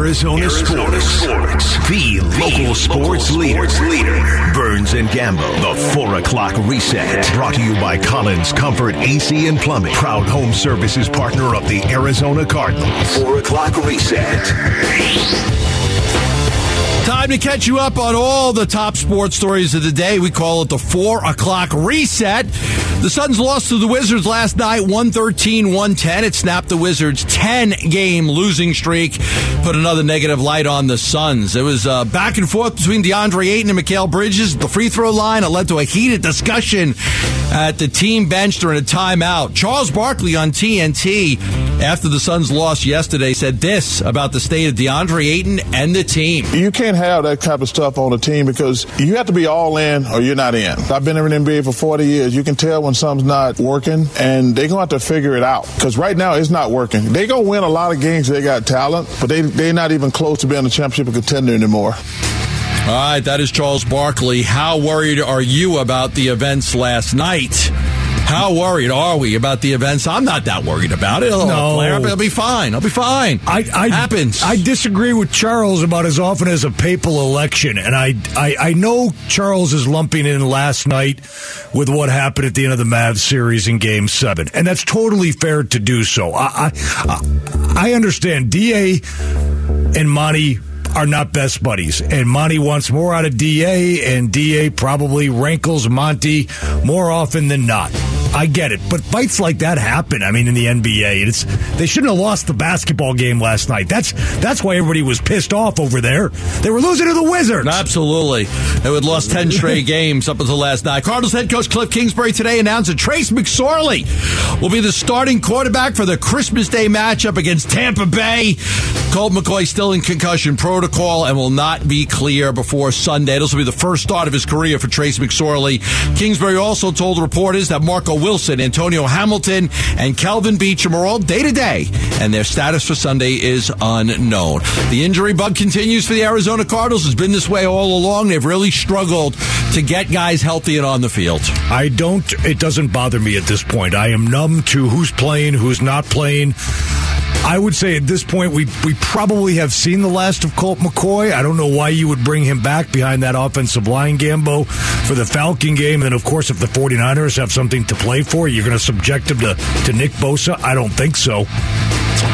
Arizona, Arizona sports. sports. The local sports, leader. Burns and Gambo. The 4 o'clock reset. Brought to you by Collins Comfort AC and Plumbing. Proud home services partner of the Arizona Cardinals. 4 o'clock reset. Time to catch you up on all the top sports stories of the day. We call it the 4 o'clock reset. The Suns lost to the Wizards last night, 113 110. It snapped the Wizards' 10 game losing streak, put another negative light on the Suns. It was uh, back and forth between DeAndre Ayton and Mikal Bridges the free throw line. It led to a heated discussion at the team bench during a timeout. Charles Barkley on TNT after the Suns lost yesterday said this about the state of DeAndre Ayton and the team. You can't have that type of stuff on a team because you have to be all in or you're not in. I've been in the NBA for 40 years. You can tell when something's not working, and they're going to have to figure it out because right now it's not working. They're going to win a lot of games. They got talent, but they, they're not even close to being a championship contender anymore. All right, that is Charles Barkley. How worried are you about the events last night? How worried are we about the events? I'm not that worried about it. It'll, No. flare up. It'll be fine. I'll be fine. I, I happens. I disagree with Charles about as often as a papal election, and I, I I know Charles is lumping in last night with what happened at the end of the Mavs series in Game Seven, and that's totally fair to do so. I I, I understand. Da and Monty are not best buddies, and Monty wants more out of Da, and Da probably rankles Monty more often than not. I get it, but fights like that happen. I mean, in the NBA, it's they shouldn't have lost the basketball game last night. That's that's why everybody was pissed off over there. They were losing to the Wizards. Absolutely. They had lost 10 straight games up until last night. Cardinals head coach Cliff Kingsbury today announced that Trace McSorley will be the starting quarterback for the Christmas Day matchup against Tampa Bay. Colt McCoy still in concussion protocol and will not be clear before Sunday. This will be the first start of his career for Trace McSorley. Kingsbury also told reporters that Marco Wilson, Antonio Hamilton, and Calvin Beecham are all day to day, and their status for Sunday is unknown. The injury bug continues for the Arizona Cardinals. It's been this way all along. They've really struggled to get guys healthy and on the field. I don't. It doesn't bother me at this point. I am numb to who's playing, who's not playing. I would say at this point we we probably have seen the last of Colt McCoy. I don't know why you would bring him back behind that offensive line Gambo for the Falcon game. And of course if the 49ers have something to play for, you're going to subject him to, to Nick Bosa? I don't think so.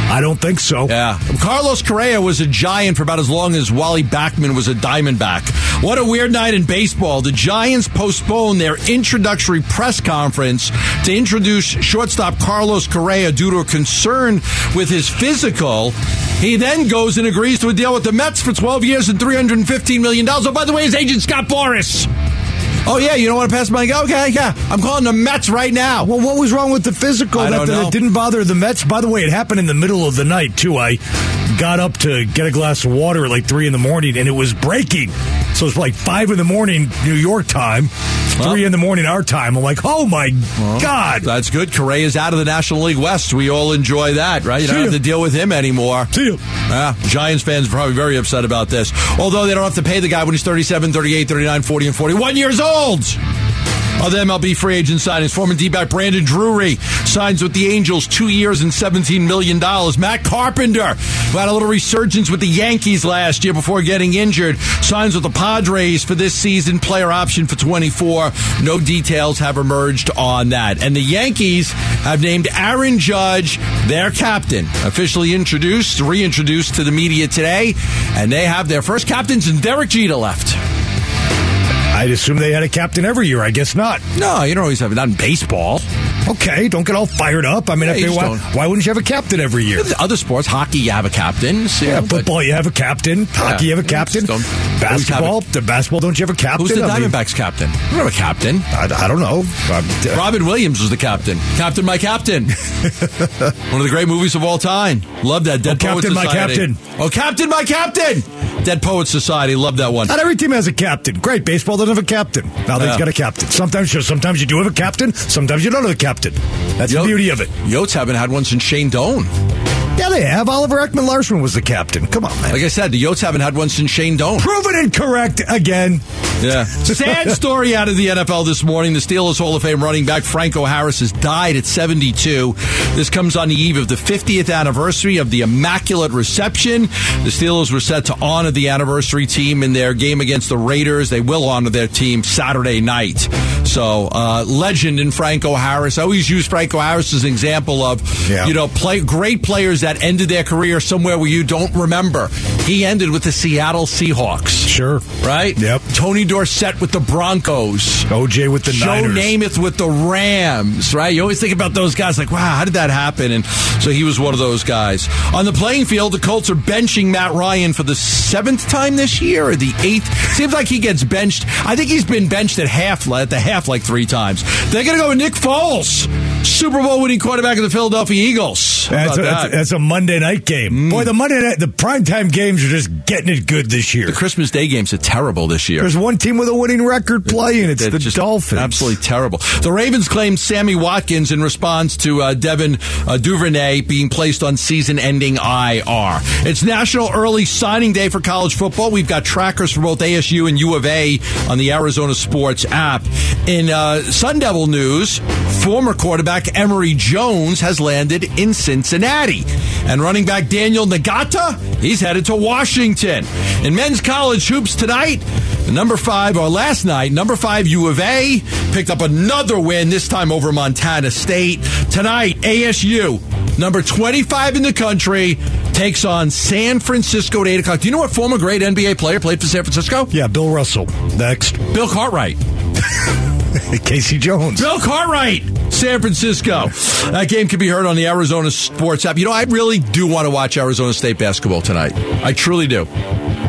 I don't think so. Yeah. Carlos Correa was a giant for about as long as Wally Backman was a diamondback. What a weird night in baseball. The Giants postponed their introductory press conference to introduce shortstop Carlos Correa due to a concern with his physical. He then goes and agrees to a deal with the Mets for 12 years and $315 million. Oh, by the way, his agent, Scott Boras. Oh, yeah, you don't want to pass my Okay, yeah. I'm calling the Mets right now. Well, what was wrong with the physical I that, that didn't bother the Mets? By the way, it happened in the middle of the night too. I got up to get a glass of water at like three in the morning, and it was breaking. So it's like five in the morning New York time, three in the morning our time. I'm like, oh my god! That's good. Correa's out of the National League West. We all enjoy that, right? You don't See have to deal with him anymore. See ya. Yeah, Giants fans are probably very upset about this. Although they don't have to pay the guy when he's 37, 38, 39, 40, and 41 years old. Other MLB free agent signings, former D-back Brandon Drury signs with the Angels two years and $17 million. Matt Carpenter, who had a little resurgence with the Yankees last year before getting injured, signs with the Padres for this season, player option for 24. No details have emerged on that. And the Yankees have named Aaron Judge their captain, officially introduced, reintroduced to the media today, and they have their first captain since Derek Jeter left. I'd assume they had a captain every year. I guess not. No, you don't always have it. Not in baseball. Okay, don't get all fired up. I mean, Yeah, if they, just why, why wouldn't you have a captain every year? Other sports, hockey, you have a captain. So, Yeah, football, you have a captain. Hockey, you have a captain. Basketball, the basketball, don't you have a captain? Who's the I mean, Diamondbacks captain? You don't have a captain. I, I don't know. Um, Robin Williams was the captain. Captain, my captain. One of the great movies of all time. Love that. Dead Oh, Captain, my captain. Oh, Captain, my captain. Dead Poets Society. Love that one. Not every team has a captain. Great. Baseball doesn't have a captain. Now they've Yeah. got a captain. Sometimes, sure, sometimes you do have a captain. Sometimes you don't have a captain. That's Yo- the beauty of it. Yotes haven't had one since Shane Doan. Yeah, they have. Oliver Ekman Larsson was the captain. Come on, man. Like I said, the Yotes haven't had one since Shane Doan. Proven incorrect again. Yeah. Sad story out of the NFL this morning. The Steelers Hall of Fame running back Franco Harris has died at 72. This comes on the eve of the 50th anniversary of the Immaculate Reception. The Steelers were set to honor the anniversary team in their game against the Raiders. They will honor their team Saturday night. So, uh, legend in Franco Harris. I always use Franco Harris as an example of, Yeah. you know, play, great players that ended their career somewhere where you don't remember. He ended with the Seattle Seahawks. Sure. Right? Yep. Tony Dorsett with the Broncos. OJ with the Joe Niners. Namath with the Rams, right? You always think about those guys like, wow, how did that happen? And so he was one of those guys. On the playing field, the Colts are benching Matt Ryan for the seventh time this year or the eighth. Seems like he gets benched. I think he's been benched at half, at the half like three times. They're going to go with Nick Foles, Super Bowl winning quarterback of the Philadelphia Eagles. That's a, that's, that? Mm. that's a Monday night game. Boy, the Monday night, the primetime games are just getting it good this year. the Christmas Day games are terrible this year. There's one team with a winning record playing. It's the Dolphins. Absolutely terrible. The Ravens claimed Sammy Watkins in response to uh, Devin uh, Duvernay being placed on season-ending IR. It's National Early Signing Day for college football. We've got trackers for both ASU and U of A on the Arizona Sports app. In uh, Sun Devil news, former quarterback Emory Jones has landed in Cincinnati, and running back Daniyel Ngata he's headed to Washington. In men's college hoops tonight. Number five, or last night, number five U of A picked up another win, this time over Montana State. Tonight, ASU, number 25 in the country, takes on San Francisco at 8 o'clock. Do you know what former great NBA player played for San Francisco? Yeah, Bill Russell. Next. Bill Cartwright. K.C. Jones. Bill Cartwright, San Francisco. That game can be heard on the Arizona Sports app. You know, I really do want to watch Arizona State basketball tonight. I truly do.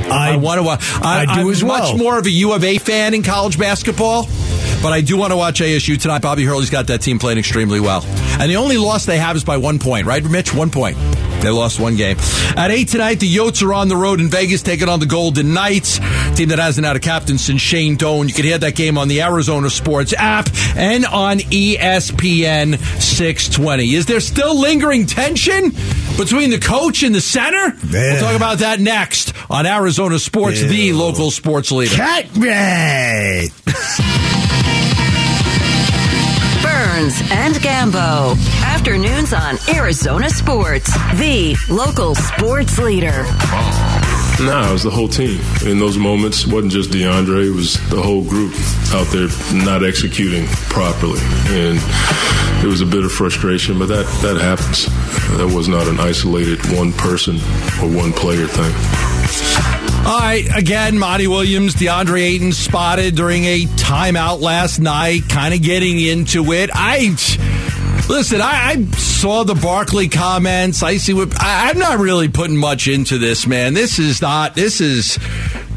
I, want to watch. I, I do am as well. much more of a U of A fan in college basketball, but I do want to watch ASU tonight. Bobby Hurley's got that team playing extremely well, and the only loss they have is by one point, right, Mitch? One point. They lost one game. At 8 tonight, the Yotes are on the road in Vegas taking on the Golden Knights, team that hasn't had a captain since Shane Doan. You can hear that game on the Arizona Sports app and on ESPN 620. Is there still lingering tension between the coach and the center? Yeah. We'll talk about that next on Arizona Sports, the local sports leader. Cat right. Burns and Gambo. Afternoons on Arizona Sports, the local sports leader. Nah, it was the whole team. In those moments, it wasn't just DeAndre, it was the whole group out there not executing properly. And it was a bit of frustration, but that, that happens. That was not an isolated one person or one player thing. All right, again, Monty Williams, DeAndre Ayton spotted during a timeout last night, kind of getting into it. I listen. I, I saw the Barkley comments. I see what I, I'm not really putting much into this, man. This is not. This is.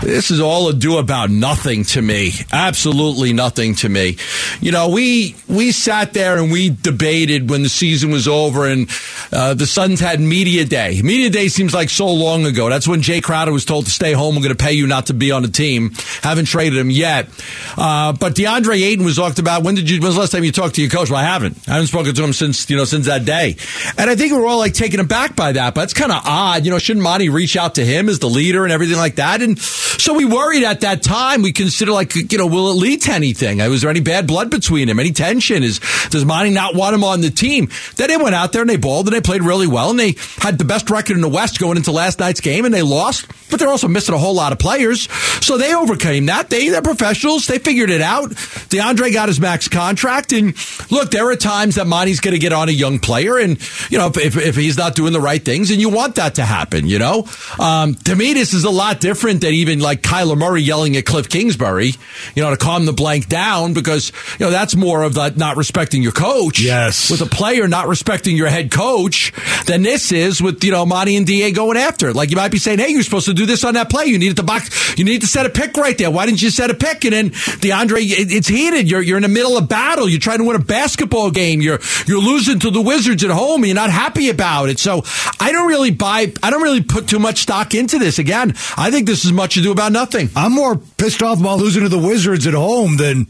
This is all ado about nothing to me. Absolutely nothing to me. You know, we we sat there and we debated when the season was over and uh, the Suns had media day. Media day seems like so long ago. That's when Jay Crowder was told to stay home. We're going to pay you not to be on the team. Haven't traded him yet. Uh, but DeAndre Ayton was talked about. When did you? When's the last time you talked to your coach? Well, I haven't. I haven't spoken to him since you know since that day. And I think we're all like taken aback by that. But it's kind of odd. You know, shouldn't Monty reach out to him as the leader and everything like that? And so we worried at that time. We consider like, you know, will it lead to anything? Was there any bad blood between him? Any tension? Is does Monty not want him on the team? Then they went out there and they balled and they played really well and they had the best record in the West going into last night's game and they lost. But they're also missing a whole lot of players, so they overcame that. They they're professionals. They figured it out. DeAndre got his max contract, and look, there are times that Monty's going to get on a young player, and you know if, if, if he's not doing the right things, and you want that to happen. You know, um, to me, this is a lot different than even like Kyler Murray yelling at Cliff Kingsbury, you know, to calm the blank down because you know that's more of that not respecting your coach. Yes. with a player not respecting your head coach than this is with you know Monty and Da going after it. Like you might be saying, hey, you're supposed to do this on that play. You needed to box. You need to set a pick right there. Why didn't you set a pick? And then DeAndre, it, it's heated. You're you're in the middle of battle. You're trying to win a basketball game. You're you're losing to the Wizards at home. And you're not happy about it. So I don't really buy. I don't really put too much stock into this. Again, I think this is much ado about nothing. I'm more pissed off about losing to the Wizards at home than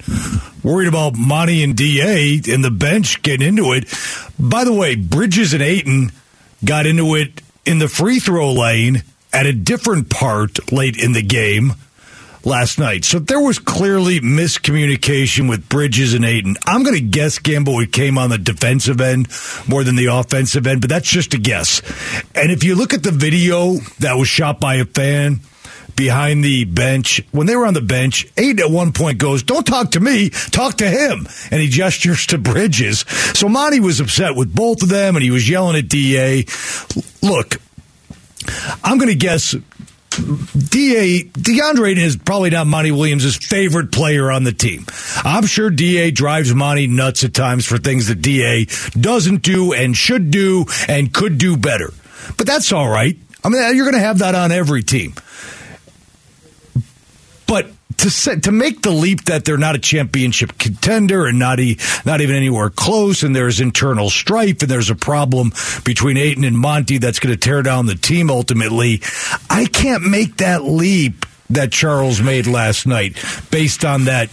worried about Monty and DA and the bench getting into it. By the way, Bridges and Ayton got into it in the free throw lane at a different part late in the game. last night. So there was clearly miscommunication with Bridges and Ayton. I'm going to guess Gambo it came on the defensive end more than the offensive end, but that's just a guess. And if you look at the video that was shot by a fan behind the bench, when they were on the bench, Ayton at one point goes, Don't talk to me, talk to him. And he gestures to Bridges. So Monty was upset with both of them and he was yelling at DA. Look, I'm going to guess DA DeAndre is probably not Monty Williams' favorite player on the team. I'm sure DA drives Monty nuts at times for things that DA doesn't do and should do and could do better. But that's all right. I mean, you're going to have that on every team. But to to make the leap that they're not a championship contender and not e, not even anywhere close, and there's internal strife and there's a problem between Ayton and Monty that's going to tear down the team ultimately. I can't make that leap that Charles made last night based on that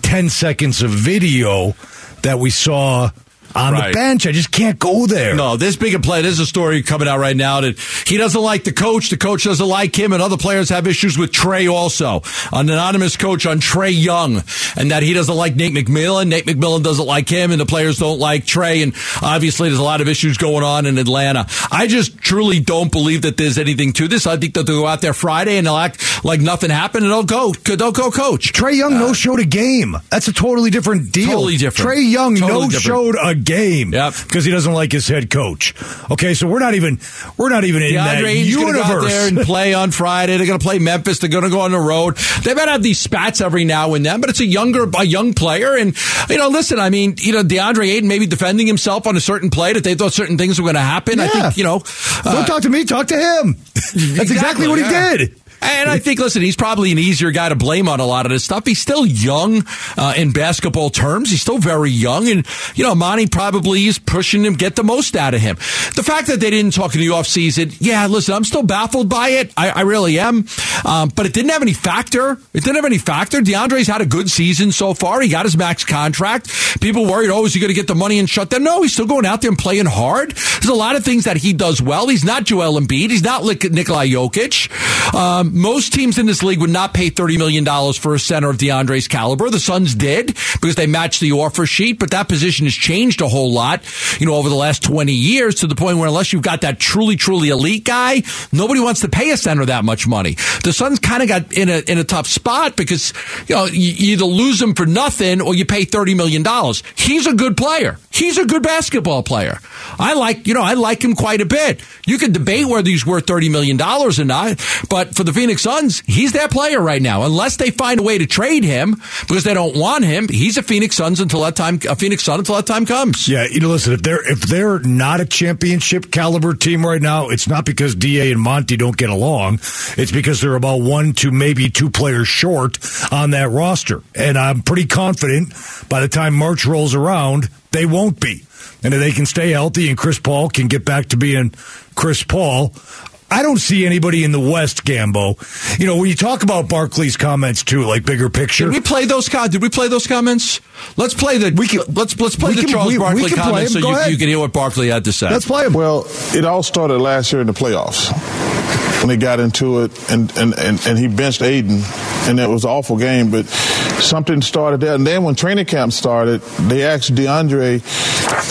10 seconds of video that we saw on right. the bench. I just can't go there. No, this big a play. There's a story coming out right now that he doesn't like the coach. The coach doesn't like him, and other players have issues with Trae also. An anonymous coach on Trae Young, and that he doesn't like Nate McMillan. Nate McMillan doesn't like him, and the players don't like Trae. And obviously, there's a lot of issues going on in Atlanta. I just truly don't believe that there's anything to this. I think that they'll go out there Friday and they'll act like nothing happened, and they'll go. They'll go coach. Trae Young uh, no showed a game. That's a totally different deal. Totally different. Trae Young totally no showed a game yep. because he doesn't like his head coach. Okay, so we're not even we're not even in DeAndre that Ayton's universe. Go out there and play on Friday. They're going to play Memphis. They're going to go on the road. They might have these spats every now and then, but it's a younger a young player. And you know, listen, I mean, you know, DeAndre Ayton maybe defending himself on a certain play that they thought certain things were going to happen. Yeah. I think you know, uh, don't talk to me, talk to him. That's exactly, exactly what yeah. he did. And I think, listen, he's probably an easier guy to blame on a lot of this stuff. He's still young uh, in basketball terms. He's still very young. And, you know, Monty probably is pushing him, get the most out of him. The fact that they didn't talk in the offseason, yeah, listen, I'm still baffled by it. I, I really am. Um, but it didn't have any factor. It didn't have any factor. DeAndre's had a good season so far. He got his max contract. People worried, oh, is he going to get the money and shut down? No, he's still going out there and playing hard. There's a lot of things that he does well. He's not Joel Embiid. He's not Nikolai Jokic. Um, most teams in this league would not pay $30 million for a center of DeAndre's caliber. The Suns did because they matched the offer sheet, but that position has changed a whole lot, you know, over the last 20 years to the point where unless you've got that truly, truly elite guy, nobody wants to pay a center that much money. The Suns kind of got in a, in a tough spot because, you know, you either lose him for nothing or you pay $30 million. He's a good player. He's a good basketball player. I like, you know, I like him quite a bit. You can debate whether he's worth $30 million or not, but for the Phoenix Suns, he's that player right now. Unless they find a way to trade him because they don't want him, he's a Phoenix Suns until that time, a Phoenix Sun until that time comes. Yeah, you know, listen, if they're if they're not a championship caliber team right now, it's not because Da and Monty don't get along. It's because they're about one to maybe two players short on that roster, and I'm pretty confident by the time March rolls around, they won't be. And if they can stay healthy and Chris Paul can get back to being Chris Paul, I don't see anybody in the West, Gambo. You know, when you talk about Barkley's comments too, like bigger picture. Did we play those? Did we play those comments? Let's play the. We can, let's let's play the can, Charles we, Barkley we comments so you, you, can hear what Barkley had to say. Let's play them. Well, it all started last year in the playoffs when they got into it, and and, and, and he benched Ayton, and it was an awful game. But something started there, and then when training camp started, they asked DeAndre,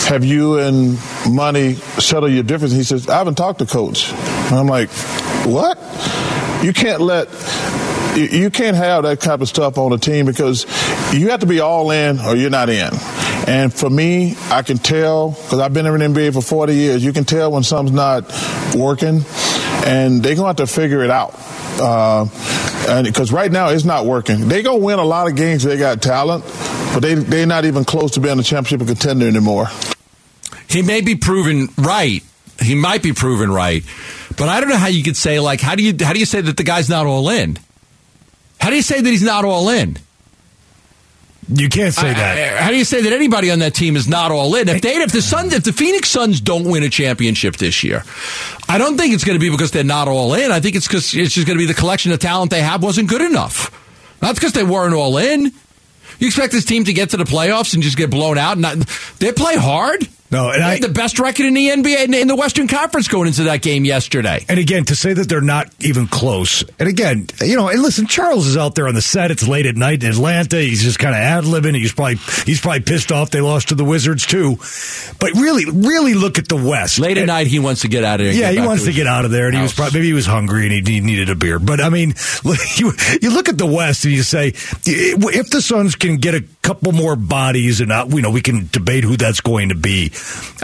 "Have you and Monty settled your difference?" He says, "I haven't talked to coach." And I'm like, "What? You can't let." You can't have that type of stuff on a team because you have to be all in or you're not in. And for me, I can tell because I've been in the NBA for 40 years. You can tell when something's not working, and they're gonna have to figure it out. Uh, and because right now it's not working. They're gonna win a lot of games. They got talent, but they they're not even close to being a championship contender anymore. He may be proven right. He might be proven right, but I don't know how you could say like how do you how do you say that the guy's not all in? How do you say that he's not all in? You can't say that. how do you say that anybody on that team is not all in? If they, if the Suns, if the Phoenix Suns don't win a championship this year, I don't think it's going to be because they're not all in. I think it's because it's just going to be the collection of talent they have wasn't good enough. Not because they weren't all in. You expect this team to get to the playoffs and just get blown out? Not, they play hard. No, and They I had the best record in the NBA in, in the Western Conference going into that game yesterday. And again, to say that they're not even close. And again, you know, and listen, Charles is out there on the set. It's late at night in Atlanta. He's just kind of ad libbing. He's probably he's probably pissed off they lost to the Wizards too. But really, really look at the West. Late at And- night, he wants to get out of there. Yeah, he wants to his get out of there, and he was probably maybe he was hungry and he, he needed a beer. But I mean, you you look at the West and you say if the Suns can get a couple more bodies, and uh, you know we can debate who that's going to be.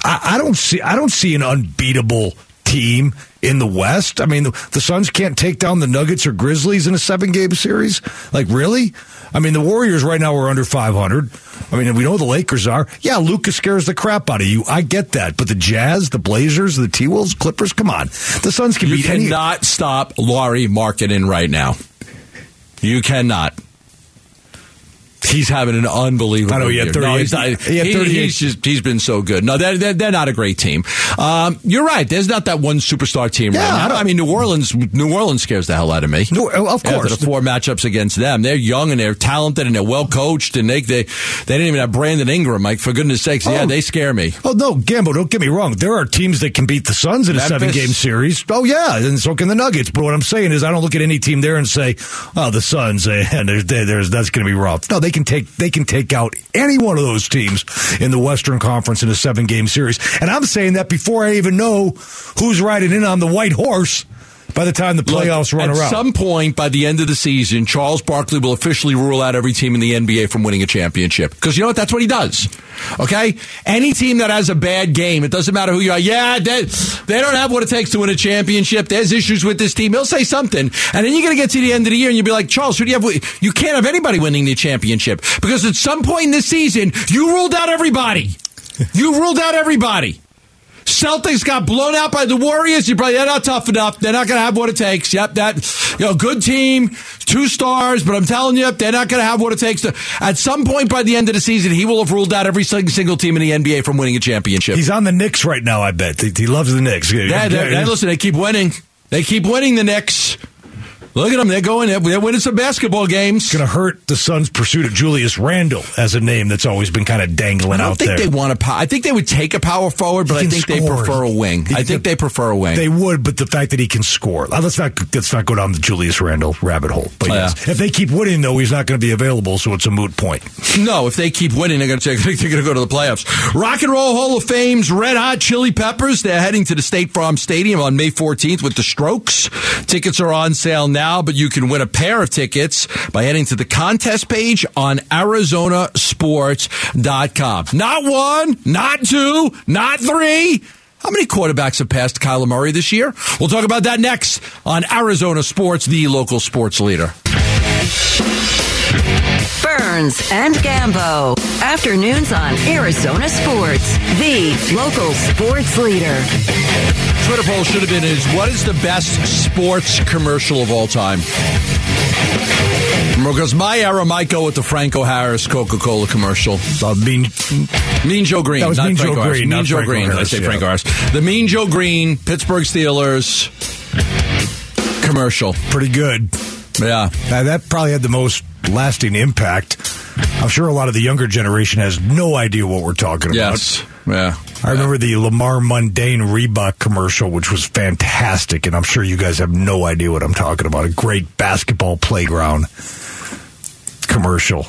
I, I don't see I don't see an unbeatable team in the West. I mean, the, the Suns can't take down the Nuggets or Grizzlies in a seven game series. Like really? I mean, the Warriors right now are under 500. I mean, we know the Lakers are. Yeah, Lucas scares the crap out of you. I get that. But the Jazz, the Blazers, the T Wolves, Clippers, come on. The Suns can You beat any. cannot stop Lauri Markkanen right now. You cannot. He's having an unbelievable. I know, he had year. No, he's, not, he had he- he's just he's been so good. No, they're, they're, they're not a great team. Um, you're right. There's not that one superstar team Yeah, I right now. don't- I mean, New Orleans. New Orleans scares the hell out of me. No, of After course. the four matchups against them, they're young and they're talented and they're well coached and they they they didn't even have Brandon Ingram. Like for goodness sakes, yeah, Oh. they scare me. Oh no, Gambo! Don't get me wrong. There are teams that can beat the Suns in a seven-game series. Oh yeah, and so can the Nuggets. But what I'm saying is, I don't look at any team there and say, "Oh, the Suns," eh, and there's, there's that's going to be rough. No, they can take they can take out any one of those teams in the Western Conference in a seven-game series. And I'm saying that before I even know who's riding in on the white horse. By the time the playoffs Look, run at around, At some point by the end of the season, Charles Barkley will officially rule out every team in the NBA from winning a championship. Because you know what? That's what he does. Okay? Any team that has a bad game, it doesn't matter who you are. Yeah, they, they don't have what it takes to win a championship. There's issues with this team. He'll say something. And then you're going to get to the end of the year and you'll be like, Charles, who do you have? You can't have anybody winning the championship. Because at some point in this season, you ruled out everybody. You ruled out everybody. Celtics got blown out by the Warriors. You probably they're not tough enough. They're not going to have what it takes. Yep, that you know, good team, two stars, but I'm telling you, they're not going to have what it takes to. At some point by the end of the season, he will have ruled out every single team in the NBA from winning a championship. he's on the Knicks right now. I bet he, he loves the Knicks. yeah, they they- listen, they keep winning. They keep winning. The Knicks. Look at them. They're going. They're winning some basketball games. going to hurt the Suns' pursuit of Julius Randle as a name that's always been kind of dangling I don't out think there. they want a power. I think they would take a power forward, but I think they score. prefer a wing. He I think can- they prefer a wing. They would, but the fact that he can score. Uh, Let's not let's not go down the Julius Randle rabbit hole. But Oh, yes, yeah. if they keep winning, though, he's not going to be available, so it's a moot point. No, if they keep winning, they're going to they're going to go to the playoffs. Rock and Roll Hall of Fame's Red Hot Chili Peppers. They're heading to the State Farm Stadium on May 14th with the Strokes. Tickets are on sale now, but you can win a pair of tickets by heading to the contest page on ArizonaSports.com. Not one, not two, not three. How many quarterbacks have passed Kyler Murray this year? We'll talk about that next on Arizona Sports, the local sports leader. Burns and Gambo. Afternoons on Arizona Sports, the local sports leader. Twitter poll should have been is what is the best sports commercial of all time? Because my era might go with the Franco Harris Coca Cola commercial. Uh, mean, Mean Joe Greene. That was not Mean Joe Harris. Green, Mean not Joe Franco Green. Did I say yeah. Franco Harris. The Mean Joe Greene, Pittsburgh Steelers commercial. pretty good. Yeah. Uh, that probably had the most lasting impact. I'm sure a lot of the younger generation has no idea what we're talking about. Yes. Yeah. I remember the Lamar Mundane Reebok commercial, which was fantastic, and I'm sure you guys have no idea what I'm talking about. A great basketball playground commercial.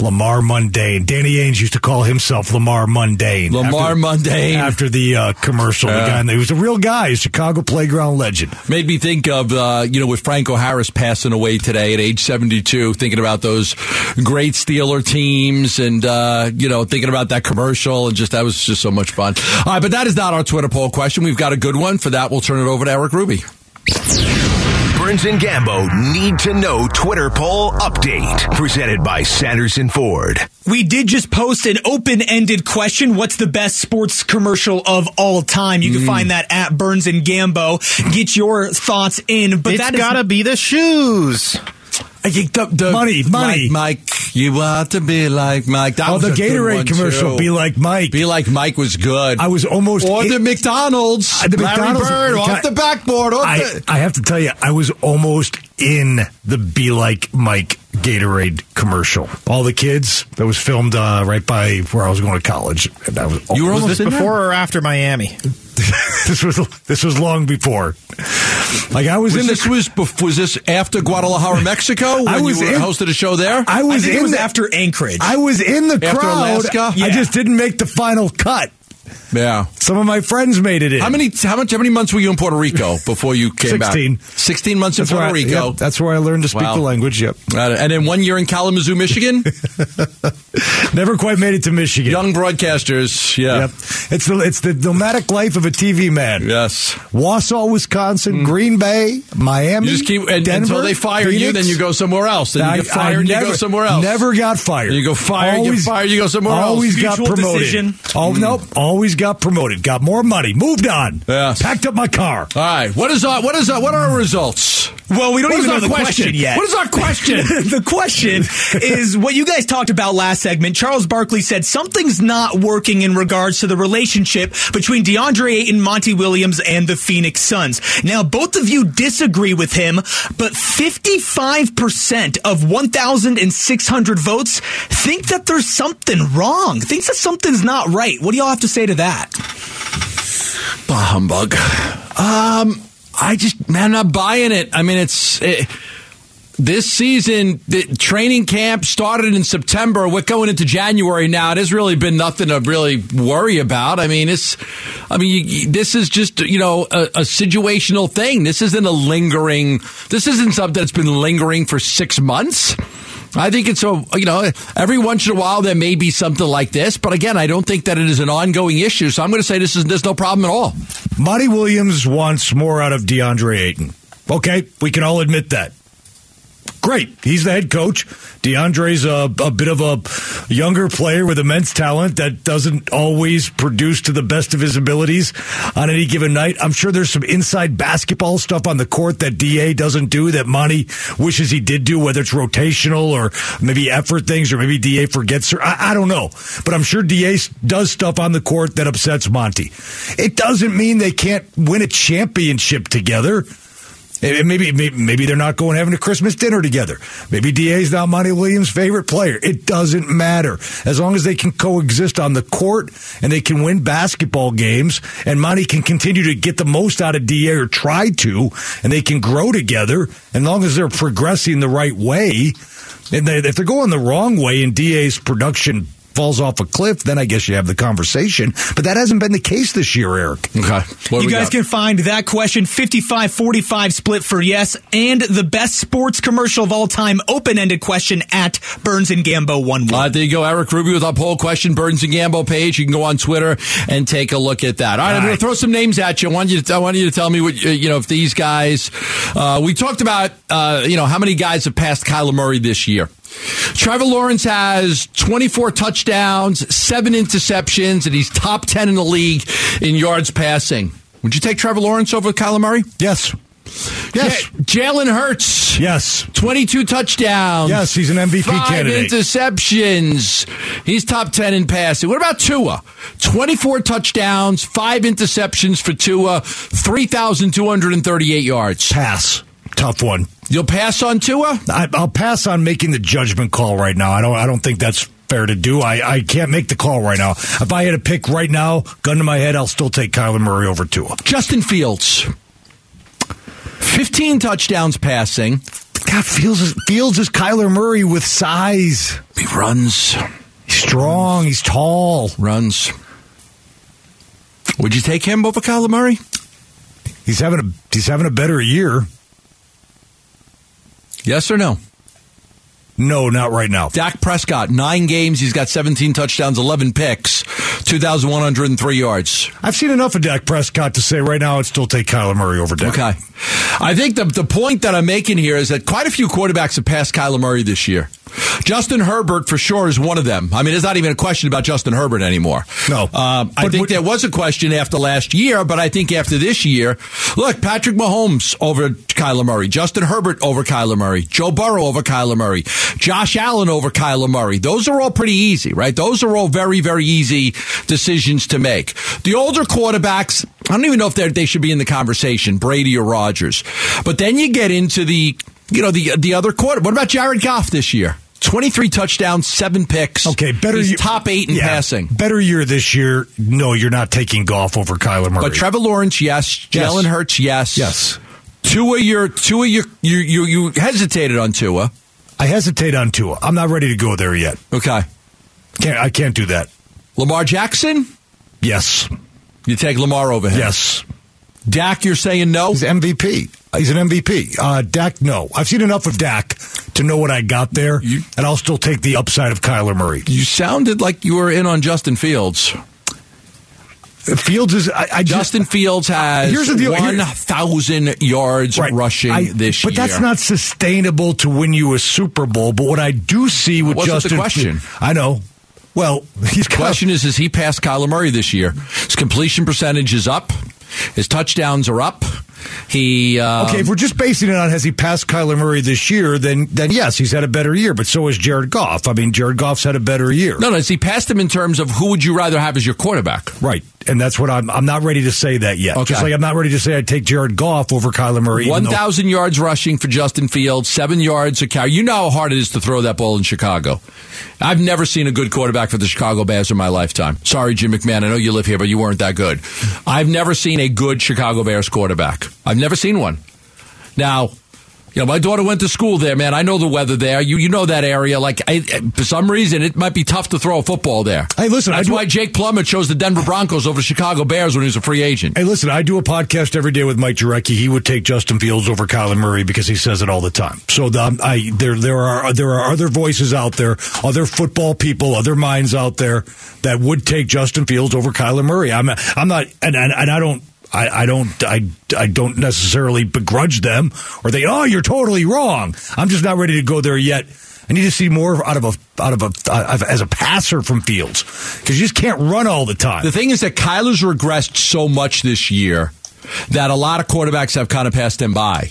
Lamar Mundane. Danny Ainge used to call himself Lamar Mundane. Lamar after, Mundane. After the uh, commercial, the guy, he was a real guy, a Chicago playground legend. Made me think of, uh, you know, with Franco Harris passing away today at age 72, thinking about those great Steeler teams and, uh, you know, thinking about that commercial and just, that was just so much fun. All right, but that is not our Twitter poll question. We've got a good one. For that, we'll turn it over to Eric Ruby. Burns and Gambo need to know Twitter poll update. Presented by Sanderson Ford. We did just post an open ended question. What's the best sports commercial of all time? You Mm. can find that at Burns and Gambo. Get your thoughts in. But it's that is gotta be the shoes. I think the, the Money, money. Mike, Mike, you want to be like Mike. That Oh, the Gatorade commercial, too. Be Like Mike. Be like Mike was good. I was almost or in- the McDonald's. Uh, the Larry McDonald's- Bird off the backboard. Off I, the, I have to tell you, I was almost in the Be Like Mike Gatorade commercial. All the kids that was filmed uh, right by where I was going to college. And I was, You were Was almost this in there? before or after Miami? this was this was long before. Like I was, Was in this the was bef- was this after Guadalajara, Mexico? When I was you were in- hosted a show there. I I was think in it was the, after Anchorage. I was in the After crowd. Alaska? I just didn't make the final cut. Yeah. Some of my friends made it in. How many? How much? How many months were you in Puerto Rico before you came back? 16. Sixteen months in That's where Puerto I- Rico. yep, that's where I learned to speak Wow. the language. Yep. Uh, and then one year in Kalamazoo, Michigan. Never quite made it to Michigan. Young broadcasters. Yeah. Yep. It's the it's the nomadic life of a TV man. Yes. Wausau, Wisconsin, Green Bay, Miami. Mm. You just keep and, Denver, until they fire you, then you go somewhere else. Then I- you get I fired, and you go somewhere else. Never got fired. You go fired, you get fired, you go somewhere else. Always got promoted. decision. Oh nope, always got promoted. Got more money. Moved on. Yes. Packed up my car. All right. What is our what is our, what are our results? Well, we don't What even know our the question, yet. What is our question? the question is what you guys talked about last segment. Charles Barkley said something's not working in regards to the relationship between DeAndre Ayton, Monty Williams, and the Phoenix Suns. Now, both of you disagree with him, but 55% of 1,600 votes think that there's something wrong, thinks that something's not right. What do y'all have to say to that? Bah humbug. Um, I just man, I'm not buying it. I mean, it's it, this season. The training camp started in September. We're going into January now. It has really been nothing to really worry about. I mean, it's. I mean, you, this is just you know a, a situational thing. This isn't a lingering. This isn't something that's been lingering for six months. I think it's a you know every once in a while there may be something like this, but again, I don't think that it is an ongoing issue. So I'm going to say this is there's no problem at all. Monty Williams wants more out of DeAndre Ayton. Okay, we can all admit that. Great. He's the head coach. DeAndre's a, a bit of a younger player with immense talent that doesn't always produce to the best of his abilities on any given night. I'm sure there's some inside basketball stuff on the court that DA doesn't do that Monty wishes he did do, whether it's rotational or maybe effort things or maybe DA forgets. Or, I, I don't know. But I'm sure DA does stuff on the court that upsets Monty. It doesn't mean they can't win a championship together. Eh, Maybe, maybe maybe they're not going having a Christmas dinner together. Maybe DA's not Monty Williams' favorite player. It doesn't matter as long as they can coexist on the court and they can win basketball games, and Monty can continue to get the most out of DA or try to, and they can grow together. As long as they're progressing the right way, and they, if they're going the wrong way and DA's production falls off a cliff, then I guess you have the conversation. But that hasn't been the case this year, Eric. Okay, you guys can find that question 55 45 split for yes and the best sports commercial of all time open ended question at Burns and Gambo 1 1. Uh, there you go, Eric Ruby with our poll question, Burns and Gambo page. You can go on Twitter and take a look at that. All right, I'm going to throw some names at you. I want you to, I want you to tell me what uh, you know if these guys. Uh, we talked about uh, you know how many guys have passed Kyler Murray this year. Trevor Lawrence has 24 touchdowns, seven interceptions, and he's top 10 in the league in yards passing. Would you take Trevor Lawrence over Kyler Murray? Yes. Yes. Jalen Hurts. Yes. 22 touchdowns. Yes, he's an MVP Five candidate. interceptions. He's top 10 in passing. What about Tua? 24 touchdowns, five interceptions for Tua, 3,238 yards. Pass. Tough one. You'll pass on Tua? I, I'll pass on making the judgment call right now. I don't. I don't think that's fair to do. I, I can't make the call right now. If I had to pick right now, gun to my head, I'll still take Kyler Murray over Tua. Justin Fields. 15 touchdowns passing. God, Fields is, Fields is Kyler Murray with size. He runs. He's strong. He's tall. Runs. Would you take him over Kyler Murray? He's having a he's having a better year. Yes or no? No, not right now. Dak Prescott, nine games. He's got 17 touchdowns, 11 picks, 2,103 yards. I've seen enough of Dak Prescott to say right now I'd still take Kyler Murray over Dak. Okay. I think the, the point that I'm making here is that quite a few quarterbacks have passed Kyler Murray this year. Justin Herbert, for sure, is one of them. I mean, there's not even a question about Justin Herbert anymore. No. Um, I think would- there was a question after last year, but I think after this year, look, Patrick Mahomes over Kyler Murray, Justin Herbert over Kyler Murray, Joe Burrow over Kyler Murray, Josh Allen over Kyler Murray. Those are all pretty easy, right? Those are all very, very easy decisions to make. The older quarterbacks, I don't even know if they should be in the conversation, Brady or Rodgers. But then you get into the you know, the the other quarter. What about Jared Goff this year? 23 touchdowns, seven picks. Okay, better He's year- top eight in Yeah, passing. Better year this year. No, you're not taking Goff over Kyler Murray. But Trevor Lawrence, yes. Yes. Jalen Hurts, yes. Yes. Tua, you're Tua, you you you you hesitated on Tua. I hesitate on Tua. I'm not ready to go there yet. Okay. Can't, I can't do that. Lamar Jackson, Yes. you take Lamar over him. Yes. Dak, you're saying no. He's MVP. He's an MVP. Uh, Dak, no. I've seen enough of Dak to know what I got there, You- and I'll still take the upside of Kyler Murray. You sounded like you were in on Justin Fields. Fields is. I, I just- Justin Fields has Here's the deal. Here- 1,000 yards Right. rushing I- this but year. But that's not sustainable to win you a Super Bowl. But what I do see with the Justin, question. I know. Well, he's The question is, is he past Kyler Murray this year? His completion percentage is up. His touchdowns are up. He um, Okay, if we're just basing it on has he passed Kyler Murray this year, then then yes, he's had a better year. But so has Jared Goff. I mean, Jared Goff's had a better year. no, no. He passed him in terms of who would you rather have as your quarterback? Right, and that's what I'm. I'm not ready to say that yet. Okay. Just like I'm not ready to say I'd take Jared Goff over Kyler Murray. though- thousand yards rushing for Justin Fields, seven yards a carry. You know how hard it is to throw that ball in Chicago. I've never seen a good quarterback for the Chicago Bears in my lifetime. Sorry, Jim McMahon. I know you live here, but you weren't that good. I've never seen a good Chicago Bears quarterback. I've never seen one. Now, know, my daughter went to school there, man. I know the weather there. You you know that area. Like, I, for some reason, it might be tough to throw a football there. Hey, listen, I That's why Jake Plummer chose the Denver Broncos over the Chicago Bears when he was a free agent. Hey, listen, I do a podcast every day with Mike Jurecki. He would take Justin Fields over Kyler Murray because he says it all the time. So the, um, I, there, there are there are other voices out there, other football people, other minds out there that would take Justin Fields over Kyler Murray. I'm I'm not, and, and, and I don't. I, I don't I, I don't necessarily begrudge them or they oh you're totally wrong. I'm just not ready to go there yet. I need to see more out of a out of a uh, as a passer from Fields because you just can't run all the time. The thing is that Kyler's regressed so much this year that a lot of quarterbacks have kind of passed him by.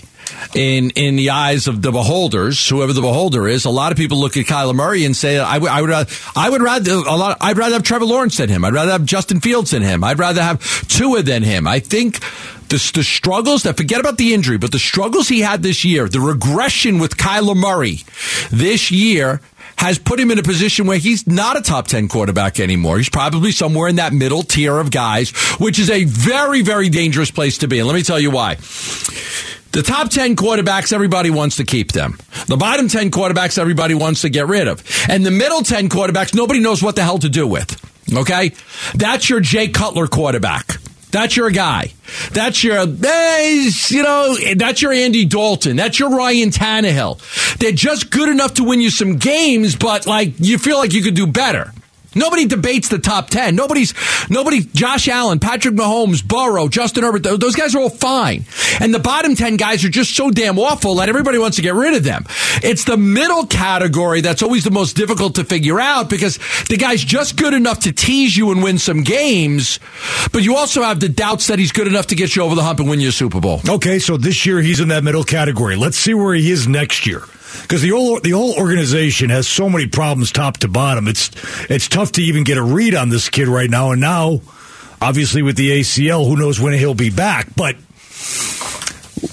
In in the eyes of the beholders, whoever the beholder is, a lot of people look at Kyler Murray and say, "I would, I would, rather, I would rather a lot. I'd rather have Trevor Lawrence than him. I'd rather have Justin Fields than him. I'd rather have Tua than him." I think the, the struggles that forget about the injury, but the struggles he had this year, the regression with Kyler Murray this year has put him in a position where he's not a top 10 quarterback anymore. He's probably somewhere in that middle tier of guys, which is a very, very dangerous place to be. And let me tell you why. The top 10 quarterbacks, everybody wants to keep them. The bottom 10 quarterbacks, everybody wants to get rid of. And the middle 10 quarterbacks, nobody knows what the hell to do with. Okay? That's your Jay Cutler quarterback. That's your guy. That's your, eh, you know, that's your Andy Dalton. That's your Ryan Tannehill. They're just good enough to win you some games, but like, you feel like you could do better. Nobody debates the top 10. Nobody's, nobody, Josh Allen, Patrick Mahomes, Burrow, Justin Herbert, those guys are all fine. And the bottom 10 guys are just so damn awful that everybody wants to get rid of them. It's the middle category that's always the most difficult to figure out because the guy's just good enough to tease you and win some games, but you also have the doubts that he's good enough to get you over the hump and win you a Super Bowl. Okay, so this year he's in that middle category. Let's see where he is next year. Because the whole the whole organization has so many problems top to bottom. It's it's tough to even get a read on this kid right now. And now, obviously with the ACL, who knows when he'll be back? But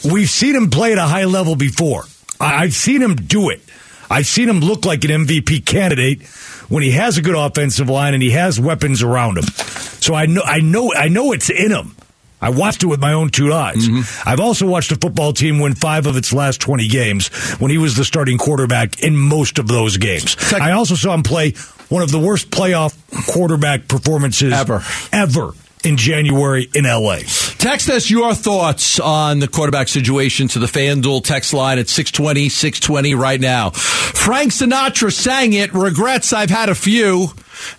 we've seen him play at a high level before. I've seen him do it. I've seen him look like an MVP candidate when he has a good offensive line and he has weapons around him. So I know I know I know it's in him. I watched it with my own two eyes. Mm-hmm. I've also watched a football team win five of its last 20 games when he was the starting quarterback in most of those games. I also saw him play one of the worst playoff quarterback performances Ever. ever in January in LA. Text us your thoughts on the quarterback situation to the FanDuel text line at 620, 620 right now. Frank Sinatra sang it. Regrets, I've had a few.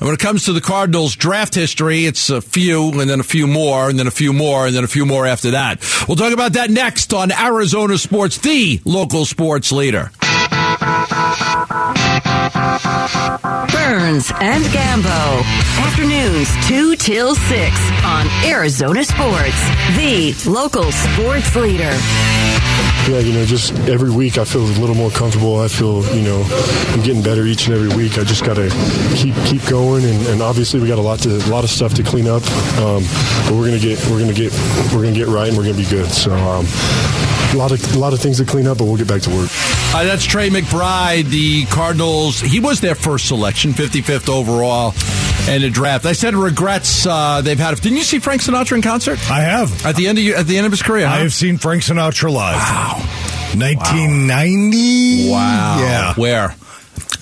And when it comes to the Cardinals draft history, it's a few and then a few more and then a few more and then a few more after that. We'll talk about that next on Arizona Sports, the local sports leader. Burns and Gambo. Afternoons 2 till 6 on Arizona Sports, the local sports leader. Yeah, you know, just every week I feel a little more comfortable. I feel, you know, I'm getting better each and every week. I just got to keep keep going, and, and, obviously we got a lot to a lot of stuff to clean up, um, but we're gonna get we're gonna get we're gonna get right, and we're gonna be good. So. Um, a lot of a lot of things to clean up, but we'll get back to work. Uh, that's Trey McBride, the Cardinals. He was their first selection, 55th overall in a draft. I said regrets uh, they've had. Didn't you see Frank Sinatra in concert? I have at the end of at the end of his career. Huh? I have seen Frank Sinatra live. Wow, 1990. Wow. Yeah. Where?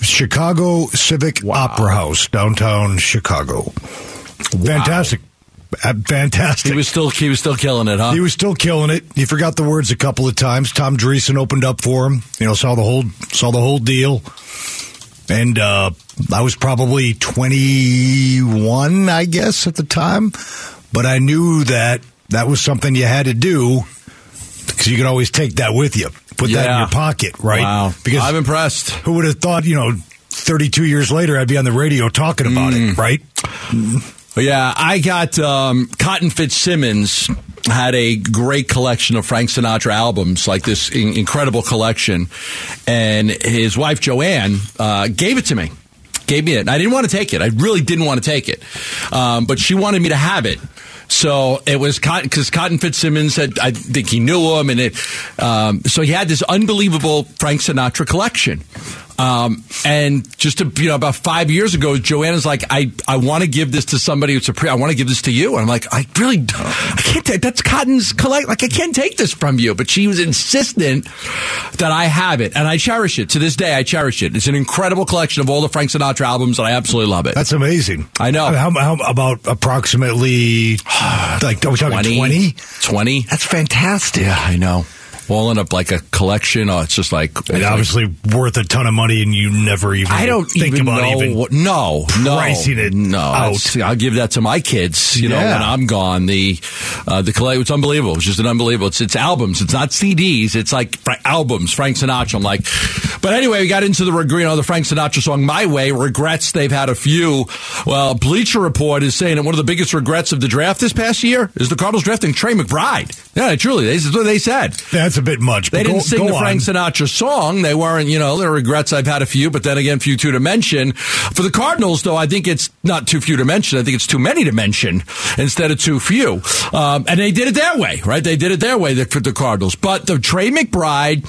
Chicago Civic wow. Opera House, downtown Chicago. Fantastic. Wow. Uh, fantastic. He was still he was still killing it, huh? He was still killing it. He forgot the words a couple of times. Tom Dreesen opened up for him. You know, saw the whole saw the whole deal. And uh, I was probably 21, I guess, at the time. But I knew that that was something you had to do because you could always take that with you, put yeah. that in your pocket, right? Wow. Because I'm impressed. Who would have thought, you know, 32 years later, I'd be on the radio talking about mm. it, right? Yeah, I got um, Cotton Fitzsimmons had a great collection of Frank Sinatra albums, like this in- incredible collection, and his wife Joanne uh, gave it to me. Gave me it. I didn't want to take it. I really didn't want to take it, um, but she wanted me to have it. So it was because Cotton Fitzsimmons said I think he knew him, and it. Um, so he had this unbelievable Frank Sinatra collection. Um, and just to, you know, about five years ago, Joanna's like, I, I want to give this to somebody who's a pre, I want to give this to you. And I'm like, I really, I can't take, that's Cotton's collect, like, I can't take this from you. But she was insistent that I have it. And I cherish it. To this day, I cherish it. It's an incredible collection of all the Frank Sinatra albums, and I absolutely love it. That's amazing. I know. How, how about approximately, like, are we talking 20? 20? That's fantastic. Yeah, I know all in a like a collection. Oh, it's just like it's obviously like, worth a ton of money, and you never even I don't think even about know even what, no pricing no, it. No, out. I'll give that to my kids. You yeah. know, when I'm gone, the uh, the collect. It's unbelievable. It's just an unbelievable. It's it's albums. It's not CDs. It's like albums. Frank Sinatra. I'm like, but anyway, we got into the you know the Frank Sinatra song "My Way." Regrets they've had a few. Well, Bleacher Report is saying that one of the biggest regrets of the draft this past year is the Cardinals drafting Trey McBride. Yeah, truly, that's what they said. That's a bit much. They didn't go, sing go the Frank Sinatra song. They weren't, you know, there are regrets. I've had a few, but then again, few too to mention. For the Cardinals, though, I think it's not too few to mention. I think it's too many to mention instead of too few. Um, and they did it their way, right? They did it their way for the Cardinals. But the Trey McBride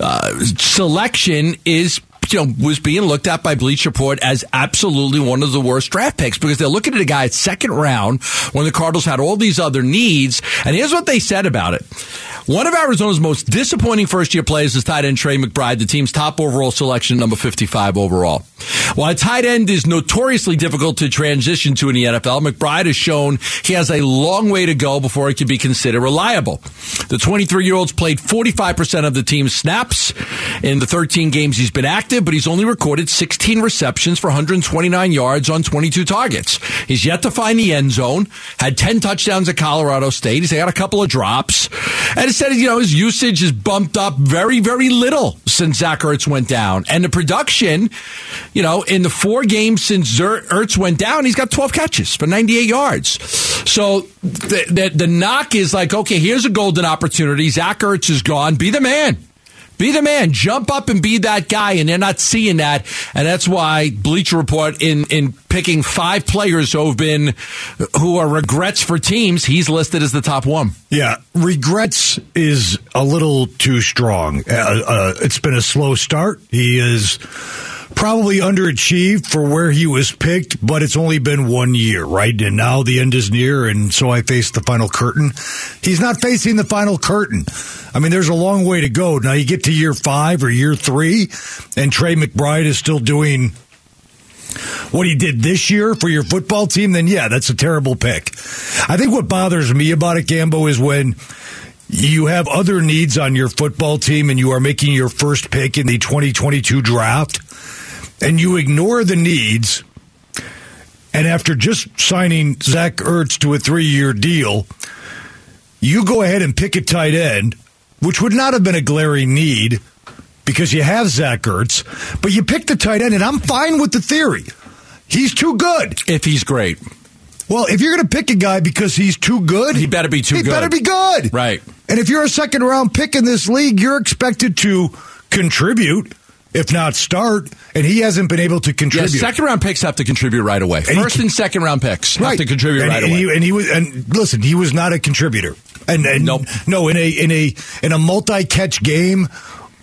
uh, selection is you know, was being looked at by Bleacher Report as absolutely one of the worst draft picks because they're looking at a guy at second round when the Cardinals had all these other needs. And here's what they said about it. One of Arizona's most disappointing first year players is tight end Trey McBride, the team's top overall selection, number 55 overall. While a tight end is notoriously difficult to transition to in the NFL, McBride has shown he has a long way to go before he can be considered reliable. The 23 year old's played 45% of the team's snaps in the 13 games he's been active, but he's only recorded 16 receptions for 129 yards on 22 targets. He's yet to find the end zone, had 10 touchdowns at Colorado State. He's a couple of drops. And said, you know, his usage has bumped up very, very little since Zach Ertz went down. And the production, you know, in the four games since Ertz went down, he's got 12 catches for 98 yards. So the, the, the knock is like, okay, here's a golden opportunity. Zach Ertz is gone. Be the man. Be the man. Jump up and be that guy. And they're not seeing that. And that's why Bleacher Report, in, in picking five players who have been, who are regrets for teams, he's listed as the top one. Yeah. Regrets is a little too strong. Uh, uh, it's been a slow start. He is probably underachieved for where he was picked, but it's only been one year, right? And now the end is near, and so I face the final curtain. He's not facing the final curtain. I mean, there's a long way to go. Now you get to year five or year three, and Trey McBride is still doing what he did this year for your football team, then yeah, that's a terrible pick. I think what bothers me about it, Gambo, is when you have other needs on your football team and you are making your first pick in the 2022 draft and you ignore the needs, and after just signing Zach Ertz to a three year deal, you go ahead and pick a tight end, which would not have been a glaring need because you have Zach Ertz, but you pick the tight end, and I'm fine with the theory. He's too good. If he's great. Well, if you're going to pick a guy because he's too good, he better be too he good. He better be good. Right. And if you're a second round pick in this league, you're expected to contribute, if not start. And he hasn't been able to Yeah, contribute. second round picks have to contribute right away. he First can- and second round picks have to contribute and, right and away. He, and he was, and listen, he was not a contributor. And, and Nope. no, in a in a in a multi catch game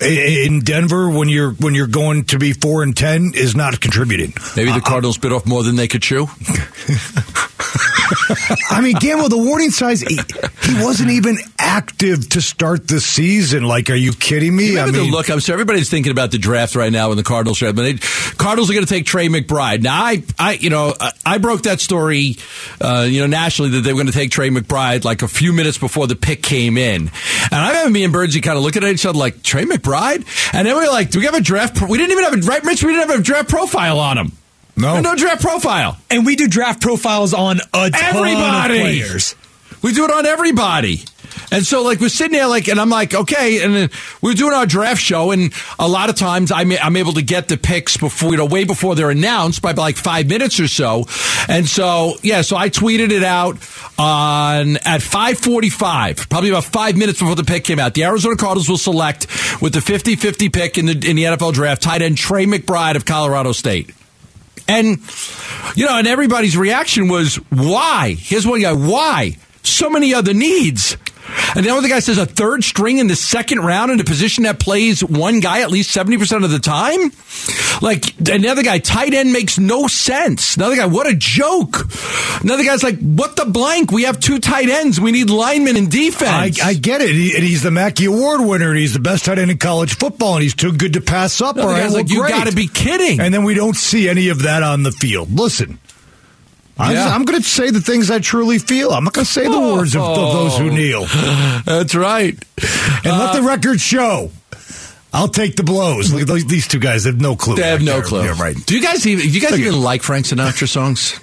in Denver when you're when you're going to be four and ten is not contributing. Maybe the Uh, Cardinals bit off more than they could chew. I mean, Gambo, the warning signs, he, he wasn't even active to start the season. Like, are you kidding me? Remember I mean, look? I'm sure everybody's thinking about the draft right now in the Cardinals they, Cardinals are going to take Trey McBride. Now, I, I, you know, I, I broke that story, uh, you know, nationally that they were going to take Trey McBride like a few minutes before the pick came in. And I remember me and Birdsey kind of looking at each other like Trey McBride, and then we were like, do we have a draft? Pro-? We didn't even have a right, Rich. We didn't have a draft profile on him. No. no draft profile. And we do draft profiles on a ton Everybody. of players. We do it on everybody. And so, like, we're sitting there, like, and I'm like, okay. And then we're doing our draft show, and a lot of times I'm, I'm able to get the picks before, you know, way before they're announced by like five minutes or so. And so, yeah, so I tweeted it out on at 5:45, probably about five minutes before the pick came out. The Arizona Cardinals will select with the 50-50 pick in the in the NFL draft tight end Trey McBride of Colorado State. And, you know, and everybody's reaction was, why? Here's one guy, why? So many other needs. And the other guy says a third string in the second round in a position that plays one guy at least 70% of the time? Like, another guy, tight end makes no sense. Another guy, what a joke. Another guy's like, what the blank? We have two tight ends. We need linemen and defense. I get it. He, and he's the Mackey Award winner, and he's the best tight end in college football, and he's too good to pass up. Another All right, well, like, you got to be kidding. And then we don't see any of that on the field. Listen, Yeah. I'm going to say the things I truly feel. I'm not going to say the Oh. words of, of those who kneel. That's right. And let uh, the record show. I'll take the blows. Look at those- these two guys. They have no clue. They have right no there. clue. Yeah, right. Do you guys even? Do you guys even like Frank Sinatra songs?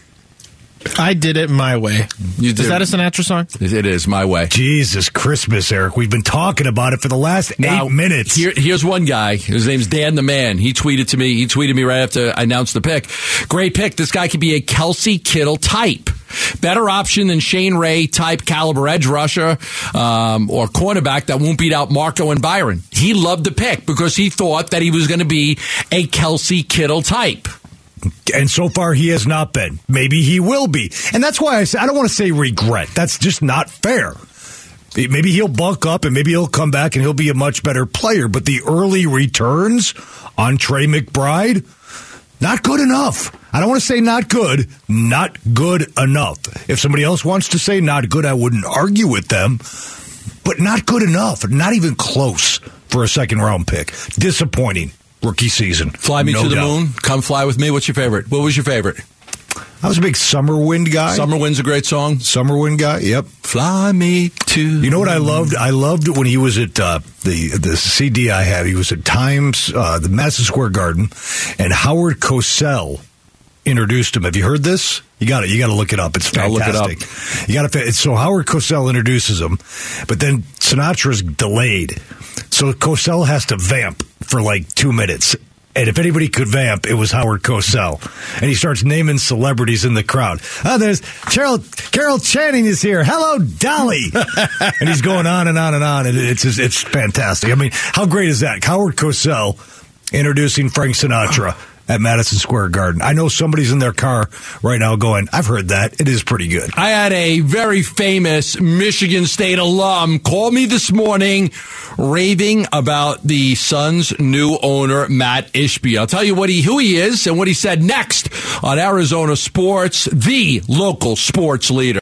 I did it my way. You Is that a Sinatra song? It it is my way. Jesus Christmas, Eric. We've been talking about it for the last Now, eight minutes. Here, here's one guy. His name's Dan the Man. He tweeted to me. He tweeted me right after I announced the pick. Great pick. This guy could be a Kelce Kittle type. Better option than Shane Ray type caliber edge rusher um, or cornerback that won't beat out Marco and Byron. He loved the pick because he thought that he was going to be a Kelce Kittle type. And so far he has not been. Maybe he will be, and that's why I say I don't want to say regret. That's just not fair. Maybe he'll buck up and maybe he'll come back and he'll be a much better player. But the early returns on Trey McBride, not good enough. I don't want to say not good, not good enough. If somebody else wants to say not good, I wouldn't argue with them. But not good enough, not even close for a second round pick. Disappointing rookie season. Fly me No to the moon. Come fly with me. What's your favorite? What was your favorite? I was a big Summer Wind guy. Summer Wind's a great song. Summer Wind guy. Yep. Fly me to. You know what I loved? I loved when he was at uh, the the CD I had. He was at Times, uh, the Madison Square Garden, and Howard Cosell introduced him. Have you heard this? You got it. You got to look it up. It's I'll look it up. fantastic. You got to. So Howard Cosell introduces him, but then Sinatra's delayed, so Cosell has to vamp for like two minutes. And if anybody could vamp, it was Howard Cosell. And he starts naming celebrities in the crowd. Oh, there's Carol, Carol Channing is here. Hello, Dolly. and he's going on and on and on. And it's just, it's fantastic. I mean, how great is that? Howard Cosell introducing Frank Sinatra at Madison Square Garden. I know somebody's in their car right now going, I've heard that. It is pretty good. I had a very famous Michigan State alum call me this morning raving about the Suns' new owner, Mat Ishbia. I'll tell you what he, who he is and what he said next on Arizona Sports, the local sports leader.